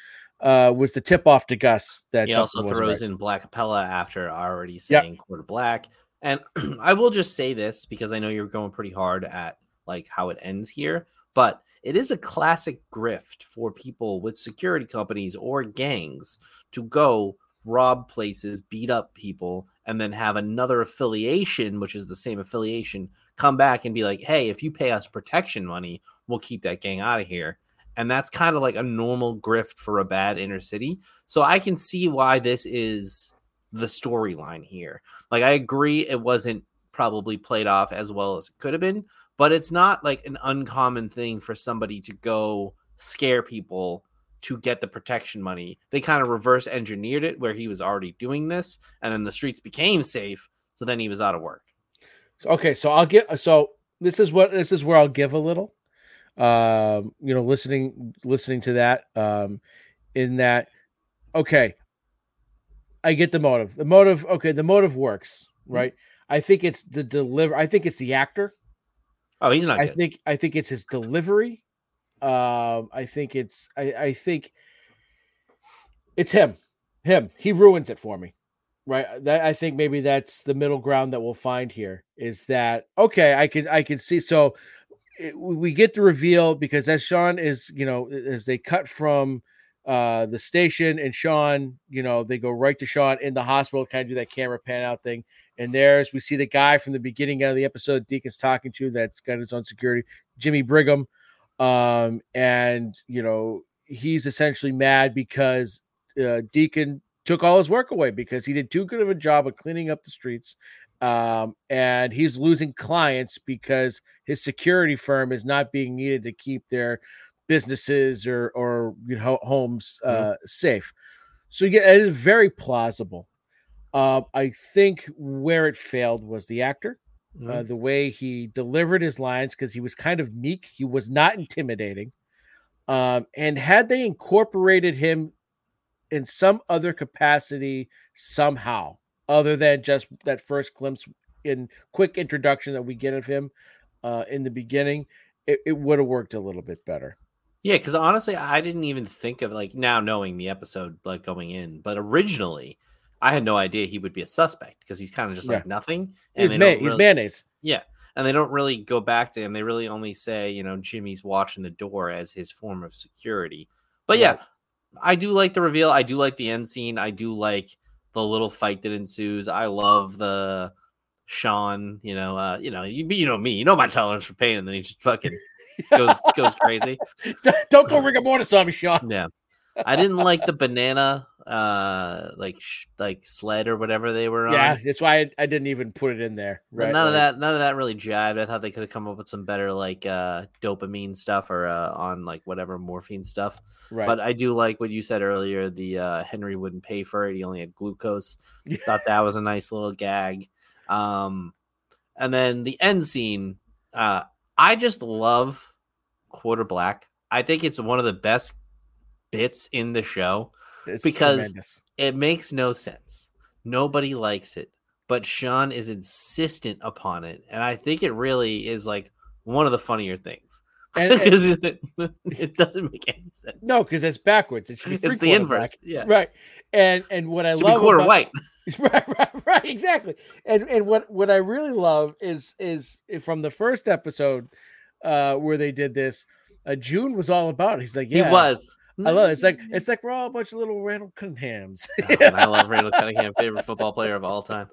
uh, was the tip off to Gus that He also throws right. in Black Capella after already Yep. saying quarter black. And I will just say this because I know you're going pretty hard at like how it ends here, but it is a classic grift for people with security companies or gangs to go rob places, beat up people, and then have another affiliation, which is the same affiliation, come back and be like, hey, if you pay us protection money, we'll keep that gang out of here. And that's kind of like a normal grift for a bad inner city. So I can see why this is the storyline here. Like I agree it wasn't probably played off as well as it could have been, but it's not like an uncommon thing for somebody to go scare people to get the protection money. They kind of reverse engineered it where he was already doing this and then the streets became safe, so then he was out of work. Okay, so I'll get so this is what this is where I'll give a little. Um, you know, listening listening to that, um, in that, okay, I get the motive. The motive, okay, the motive works, right? I think it's the deliver. I think it's the actor. Oh, he's not I good. think I think it's his delivery. Um, I think it's I, I think it's him. Him. He ruins it for me. Right. That I think maybe that's the middle ground that we'll find here is that okay, I can I can see so it, we get the reveal because as Shawn is, you know, as they cut from uh the station and Shawn, you know, they go right to Shawn in the hospital, kind of do that camera pan out thing. And there's we see the guy from the beginning of the episode Deacon's talking to that's got his own security, Jimmy Brigham. Um, and you know, he's essentially mad because uh, Deacon took all his work away because he did too good of a job of cleaning up the streets um, and he's losing clients because his security firm is not being needed to keep their businesses or or you know homes uh, Mhm. safe. So yeah, it is very plausible. Uh, I think where it failed was the actor, Mm-hmm. uh, the way he delivered his lines because he was kind of meek. He was not intimidating. Um, and had they incorporated him in some other capacity somehow, other than just that first glimpse in quick introduction that we get of him uh, in the beginning, it, it would have worked a little bit better. Yeah, because honestly, I didn't even think of like now knowing the episode like going in, but originally I had no idea he would be a suspect because he's kind of just like Yeah. nothing. He's, they ma- don't he's mayonnaise. Yeah, and they don't really go back to him. They really only say, you know, Jimmy's watching the door as his form of security. But yeah, Right. I do like the reveal. I do like the end scene. I do like the little fight that ensues. I love the Shawn. You know, uh, you know, you, you know me. You know my tolerance for pain, and then he just fucking goes goes crazy. Don't go rigor mortis on me, Shawn. Yeah. I didn't like the banana uh like sh- like sled or whatever they were on. Yeah, that's why I, I didn't even put it in there. Right, none of that none of that really jived. I thought they could have come up with some better like uh dopamine stuff or uh on like whatever morphine stuff. Right. But I do like what you said earlier, the uh Henry wouldn't pay for it. He only had glucose. Thought that was a nice little gag. Um and then the end scene, uh I just love Quarter Black. I think it's one of the best bits in the show It's because- tremendous. it makes no sense. Nobody likes it, but Shawn is insistent upon it, and I think it really is like one of the funnier things And- and- because it, it doesn't make any sense. no, because it's backwards. It should be it's the inverse. black. Yeah, Right. And and what I love quarter about- white. right, right, right, exactly. And and what what I really love is is from the first episode uh where they did this. Uh, June was all about it. He's like, yeah, He was. I love it. It's like it's like we're all a bunch of little Randall Cunninghams, Oh, I love Randall Cunningham, favorite football player of all time.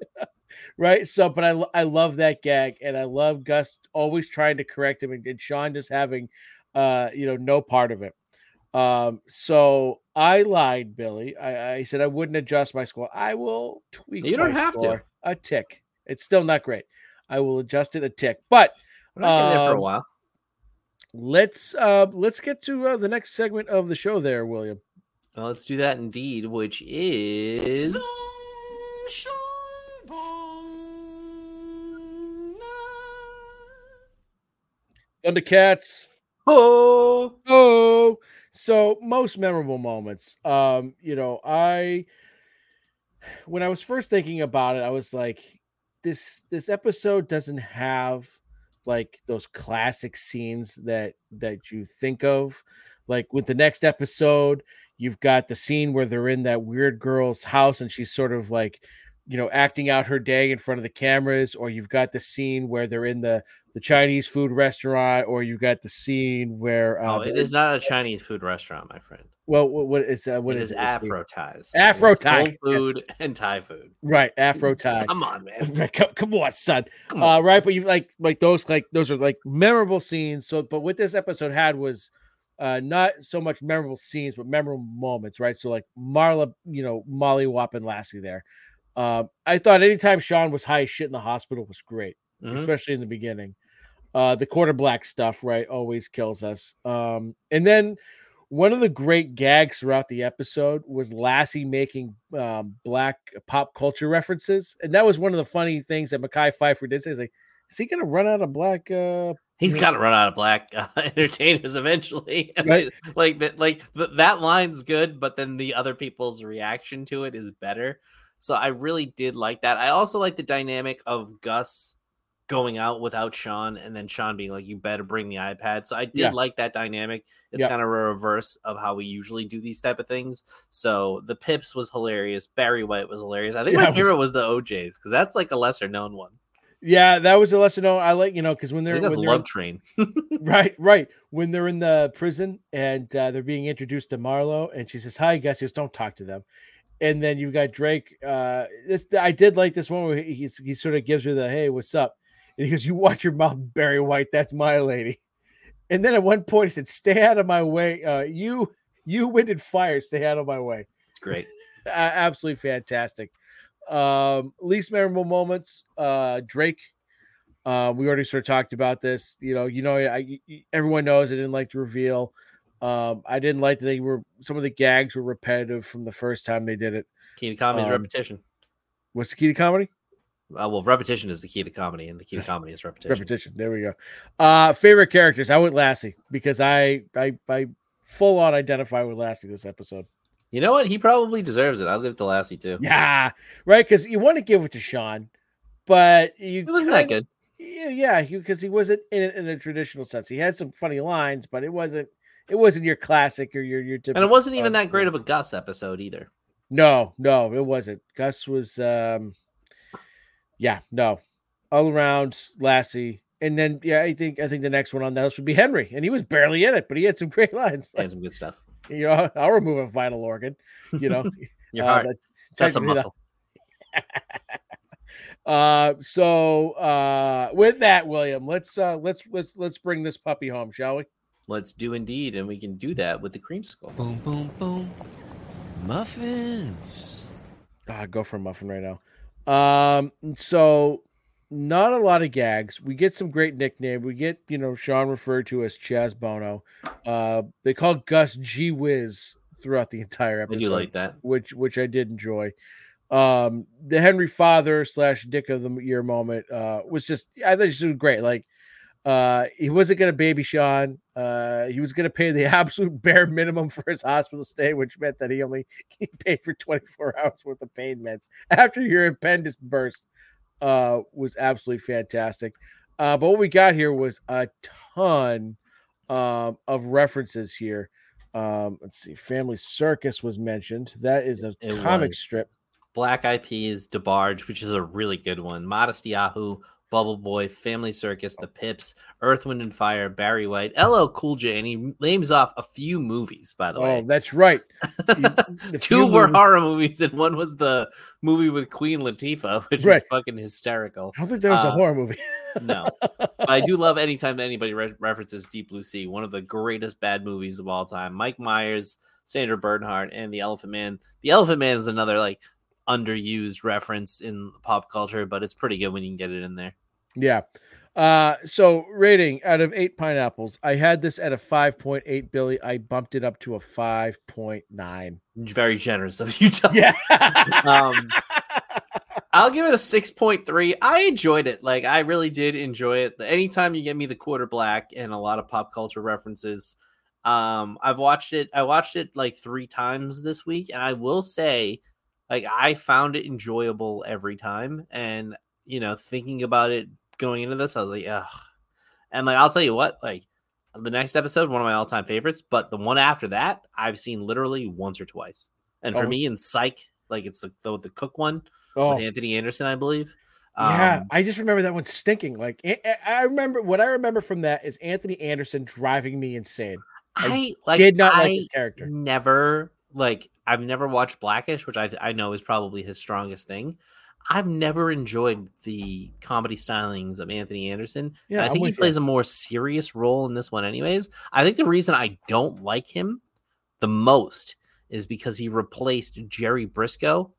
right? So, but I I love that gag, and I love Gus always trying to correct him, and, and Shawn just having, uh, you know, no part of it. Um, so I lied, Billy. I, I said I wouldn't adjust my score. I will tweak. It. You don't my have to. a tick. It's still not great. I will adjust it a tick, but We're not getting there for a Um, while. let's uh let's get to uh, the next segment of the show. There, William. Well, let's do that indeed, which is Thundercats. oh, Oh, so most memorable moments. Um, you know, I when I was first thinking about it, I was like, this this episode doesn't have like those classic scenes that that you think of. Like with the next episode, you've got the scene where they're in that weird girl's house and she's sort of like, you know, acting out her day in front of the cameras, or you've got the scene where they're in the the Chinese food restaurant, or you've got the scene where uh, oh, it is not a Chinese food restaurant, my friend. well, what, what is uh, what it is is it? It's the- Afro ties. Afro Thai, Soul yes. food and Thai food. right? Afro Thai. Come on, man. Right, come, come on, son. Come on. Uh, right, but you like like those like those are like memorable scenes. So, but what this episode had was uh not so much memorable scenes, but memorable moments, right? So, like Marla, you know, Molly Wap and Lassie there. Uh, I thought anytime Shawn was high as shit in the hospital was great, Mhm. especially in the beginning. Uh, the quarter black stuff, right, always kills us. Um, and then one of the great gags throughout the episode was Lassie making um, black pop culture references, and that was one of the funny things that Mekhi Phifer did say. He's like, "Is he gonna run out of black?" Uh, He's got to run out of black uh, entertainers eventually. Right. Like that, like th- that line's good, but then the other people's reaction to it is better. So I really did like that. I also like the dynamic of Gus going out without Shawn, and then Shawn being like, "You better bring the iPad." So I did Yeah. like that dynamic. It's Yeah. kind of a reverse of how we usually do these type of things. So the Pips was hilarious. Barry White was hilarious. I think Yeah, my it was- favorite was the O'Jays because that's like a lesser known one. yeah, that was a lesser known. I like you know because when they're, when they're Love Train. right, right when they're in the prison and uh, they're being introduced to Marlowe, and she says, "Hi, Gus." He goes, "Don't talk to them." And then you've got Drake. Uh, this I did like this one where he he's, he sort of gives her the "Hey, what's up?" And he goes, "You watch your mouth, Barry White. That's my lady." And then at one point he said, "Stay out of my way. Uh, you, you wind and fire. Stay out of my way." It's great. uh, absolutely fantastic. Um, least memorable moments. Uh, Drake. Uh, we already sort of talked about this. You know, you know, I, everyone knows I didn't like the reveal. Um, I didn't like that they were some of the gags were repetitive from the first time they did it. Key to comedy is Um, repetition. What's the key to comedy? Uh, well, repetition is the key to comedy, and the key to comedy is repetition. Repetition. There we go. Uh, favorite characters. I went Lassie because I I I full on identify with Lassie this episode. You know what? He probably deserves it. I'll give it to Lassie too. Yeah, right. Because you want to give it to Shawn, but you It wasn't that good. Yeah, because he wasn't in it in a traditional sense. He had some funny lines, but it wasn't. It wasn't your classic or your your typical. And it wasn't even that great of a Gus episode either. No, no, it wasn't. Gus was. um Yeah, no, all around Lassie, and then yeah, I think I think the next one on that list would be Henry, and he was barely in it, but he had some great lines. And some good stuff. you know, I'll remove a vital organ. You know, Your uh, heart. that- That's a technically that- muscle. Uh, so uh, with that, William, let's uh, let's let's let's bring this puppy home, shall we? Let's do indeed, and we can do that with the creamsicle. Boom, boom, boom. Muffins. Ah, go for a muffin right now. Um, so not a lot of gags. We get some great nickname. We get you know Shawn referred to as Chaz Bono. Uh, they call Gus G Wiz throughout the entire episode. do like that. which which I did enjoy. Um, the Henry Father slash Dick of the Year moment uh, was just I thought it was great. Like uh, he wasn't gonna baby Shawn. Uh, he was gonna pay the absolute bare minimum for his hospital stay, which meant that he only he paid for 24 hours worth of pain meds after your appendix burst. Uh, was absolutely fantastic. Uh, but what we got here was a ton um, of references here. Um, let's see, Family Circus was mentioned. That is a It comic was. strip. Black Eyed Peas, DeBarge, which is a really good one. Matisyahu, Bubble Boy, Family Circus, The Pips, Earth, Wind and Fire, Barry White, LL Cool J, and he names off a few movies, by the Oh, way. Oh, that's right. Two were movies- horror movies, and one was the movie with Queen Latifah, which Right. was fucking hysterical. I don't think that was a Uh, horror movie. No, but I do love anytime anybody re- references Deep Blue Sea, one of the greatest bad movies of all time. Mike Myers, Sandra Bernhard, and The Elephant Man. The Elephant Man is another like underused reference in pop culture, but it's pretty good when you can get it in there. Yeah. Uh, so rating out of eight pineapples, I had this at a 5.8 Billy. I bumped it up to a 5.9. Very generous of you. Tom. Yeah. Um, I'll give it a 6.3. I enjoyed it. Like I really did enjoy it. Anytime you get me the quarter black and a lot of pop culture references. Um, I've watched it. I watched it like three times this week, and I will say, like, I found it enjoyable every time. And you know, thinking about it going into this, I was like, ugh. And like, I'll tell you what, like, the next episode, one of my all-time favorites, but the one after that, I've seen literally once or twice. And for Oh. me, in Psych, like it's the the, the cook one oh, with Anthony Anderson, I believe. yeah. Um, I just remember that one stinking. Like, I, I- I remember what I remember from that is Anthony Anderson driving me insane. I, like, Did not like his character. Never like I've never watched Blackish, which I I know is probably his strongest thing. I've never enjoyed the comedy stylings of Anthony Anderson. Yeah, I think he with you. plays a more serious role in this one, anyways. I think the reason I don't like him the most is because he replaced Jerry Briscoe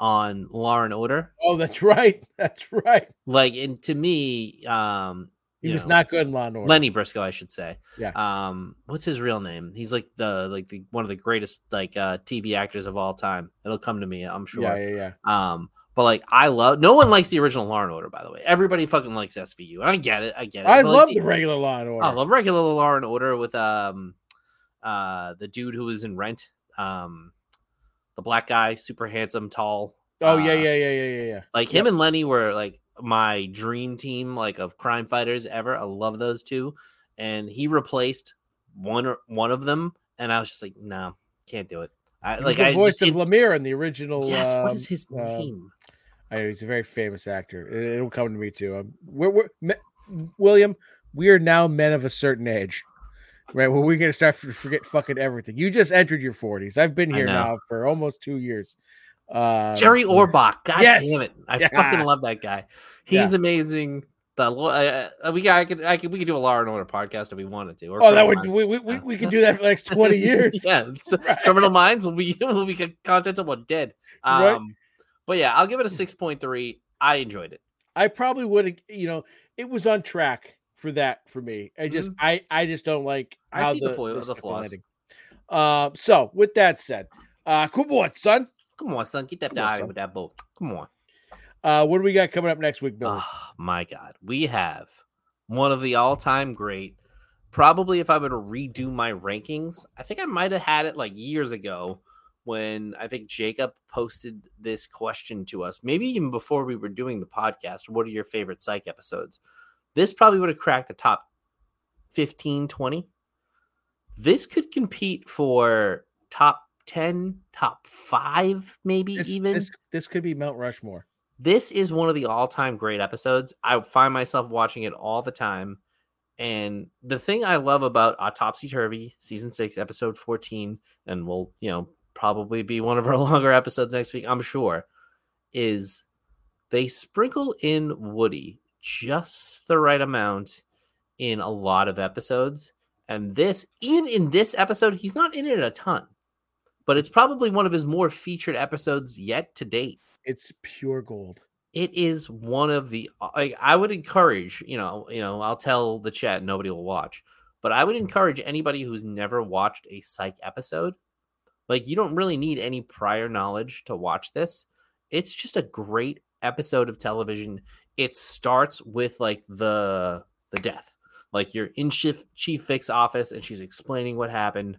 on Law and Order. Oh, that's right. That's right. Like, and to me, um, He was know, not good in Law and Order. Lenny Briscoe, I should say. Yeah. Um, what's his real name? He's like the like the one of the greatest like uh TV actors of all time. It'll come to me, I'm sure. Yeah, yeah, yeah. Um, but like I love no one likes the original Law and Order, by the way. Everybody fucking likes SVU. And I get it, I get it. I But, love the- the regular Law and Order. I love regular Law and Order with um uh the dude who was in Rent. Um the black guy, super handsome, tall. oh, yeah, uh, yeah, yeah, yeah, yeah, yeah. like him and Lenny were like my dream team, like of crime fighters ever. I love those two, and he replaced one or one of them, and I was just like, no, can't do it. I like the I voice just, of Lemire in the original. yes. what um, is his um, name? I, he's a very famous actor. It, will come to me too. Um, we're, we're me- William. We are now men of a certain age, right? Where we're gonna start to forget fucking everything. You just entered your forties. I've been here now for almost two years. Um, Jerry Orbach. God yes. damn it! I Yeah. fucking love that guy. Yeah. He's amazing. The I, I, we I could, I could, we could do a Law and Order podcast if we wanted to. Oh, that would Minds. we, we, we, we could do that for the next twenty years. yeah, Right. Criminal Minds will be will be content what dead. Right. But yeah, I'll give it a six point three. I enjoyed it. I probably would have, you know, it was on track for that for me. I just, I, I just don't like Mm-hmm. I how see the the, foil- the kept flaws. Uh, so with that said, uh, cool boy, son. Come on, son, get that Come on, son. with that boat. Come on. Uh, what do we got coming up next week, Billy? Oh my god, we have one of the all-time great. Probably, if I were to redo my rankings, I think I might have had it like years ago when I think Jacob posted this question to us. Maybe even before we were doing the podcast. What are your favorite psych episodes? This probably would have cracked the top 15, 20. This could compete for top 10, top five, maybe this, even this, this could be Mount Rushmore. this is one of the all-time great episodes. I find myself watching it all the time. And the thing I love about Autopsy Turvy, season six, episode 14, and we'll, you know, probably be one of our longer episodes next week, I'm sure, is they sprinkle in Woody just the right amount in a lot of episodes. And this, even in this episode, he's not in it a ton, but it's probably one of his more featured episodes yet to date It's pure gold. it is one of the I, I would encourage you know you know i'll tell the chat nobody will watch but i would encourage anybody who's never watched a psych episode like you don't really need any prior knowledge to watch this. It's just a great episode of television. It starts with like the the death. Like you're in chief chief Vick's office and she's explaining what happened.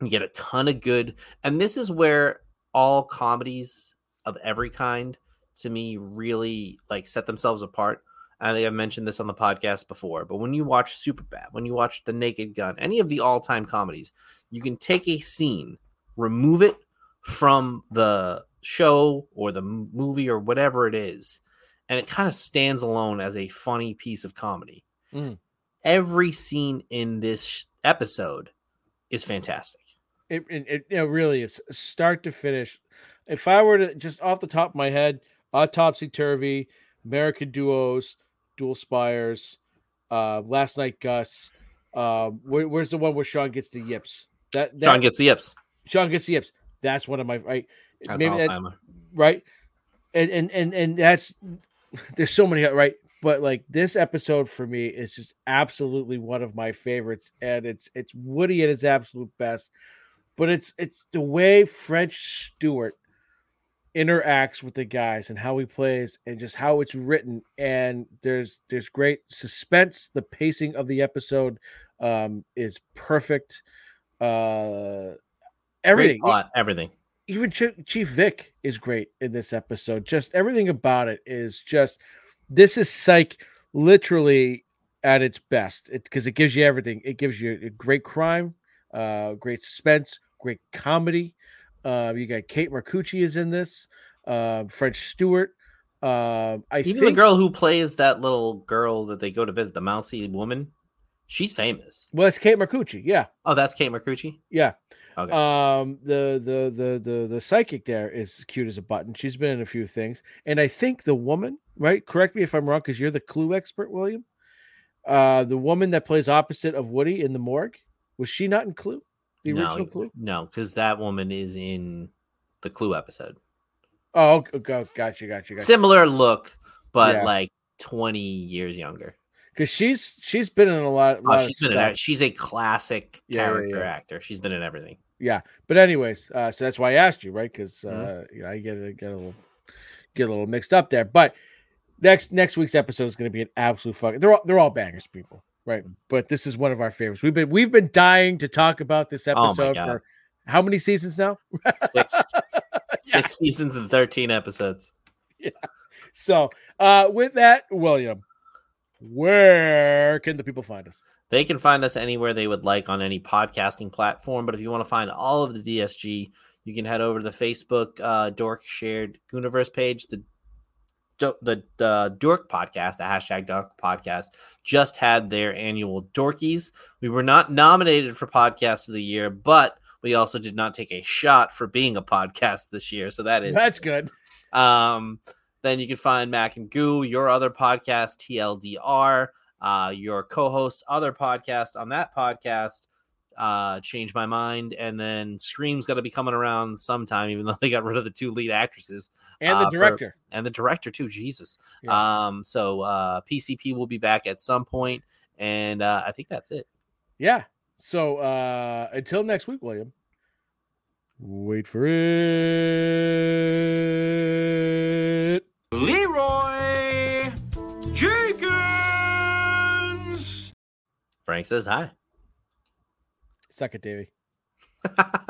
You get a ton of good and this is where all comedies of every kind to me really like set themselves apart. I think I've mentioned this on the podcast before, but when you watch Superbad, when you watch The Naked Gun, any of the all-time comedies, you can take a scene, remove it from the show or the movie or whatever it is, and it kind of stands alone as a funny piece of comedy. Mm. Every scene in this episode is fantastic. It, it, it, it really is start to finish. If I were to just off the top of my head, Autopsy Turvy, American Duos, Dual Spires, uh, Last Night Gus. Uh, where, where's the one where Shawn gets the yips? That, that John gets the yips. Shawn gets the yips. That's one of my right. That's maybe that- Alzheimer. right and and and and that's there's so many right but like this episode for me is just absolutely one of my favorites and it's it's woody at his absolute best but it's it's the way french stewart interacts with the guys and how he plays and just how it's written and there's there's great suspense the pacing of the episode um is perfect uh everything everything. even Ch- Chief Vick is great in this episode. Just everything about it is just this is psych literally at its best because it, gives you everything. It gives you a great crime, uh, great suspense, great comedy. Uh, you got Kate Marcucci is in this, uh, French Stewart. Uh, I Even think the girl who plays that little girl that they go to visit, the mousy woman, she's famous. well, it's Kate Marcucci. Yeah, Oh, that's Kate Marcucci. yeah. Okay. Um, the the the the the psychic there is cute as a button. She's been in a few things, and I think the woman, right? Correct me if I'm wrong, because you're the Clue expert, William. Uh, the woman that plays opposite of Woody in the morgue was she not in Clue? The original no, Clue? no, because that woman is in the Clue episode. Oh, okay, gotcha, gotcha, gotcha. Similar look, but Yeah. like twenty years younger. Because she's she's been in a lot. Oh, lot she's been stuff. She's a classic Yeah, character yeah. actor. She's been in everything. Yeah, but anyways, uh, so that's why I asked you, right? Because uh, Mhm. you know, I get a, get a little get a little mixed up there. But next next week's episode is going to be an absolute fucking. They're all they're all bangers, people, right? But this is one of our favorites. We've been we've been dying to talk about this Oh episode God. for how many seasons now? Six, six seasons and thirteen episodes. Yeah. So, uh, with that, William, where can the people find us? They can find us anywhere they would like on any podcasting platform. But if you want to find all of the DSG, you can head over to the Facebook uh, Dork Shared Universe page. The the the Dork podcast, the hashtag Dork podcast, just had their annual Dorkies. We were not nominated for podcast of the year, but we also did not take a shot for being a podcast this year. So that is That's good. um, then you can find Mac and Goo, your other podcast, TLDR, uh, your co-host's other podcast on that podcast, uh, changed my mind, and then Scream's got to be coming around sometime, even though they got rid of the two lead actresses And the uh, for- director. and the director too. Jesus. Yeah. Um. So uh, PCP will be back at some point, and uh, I think that's it. Yeah. So uh until next week, William. Wait for it. Leeroy Jenkins. Frank says hi. Suck it, Davey.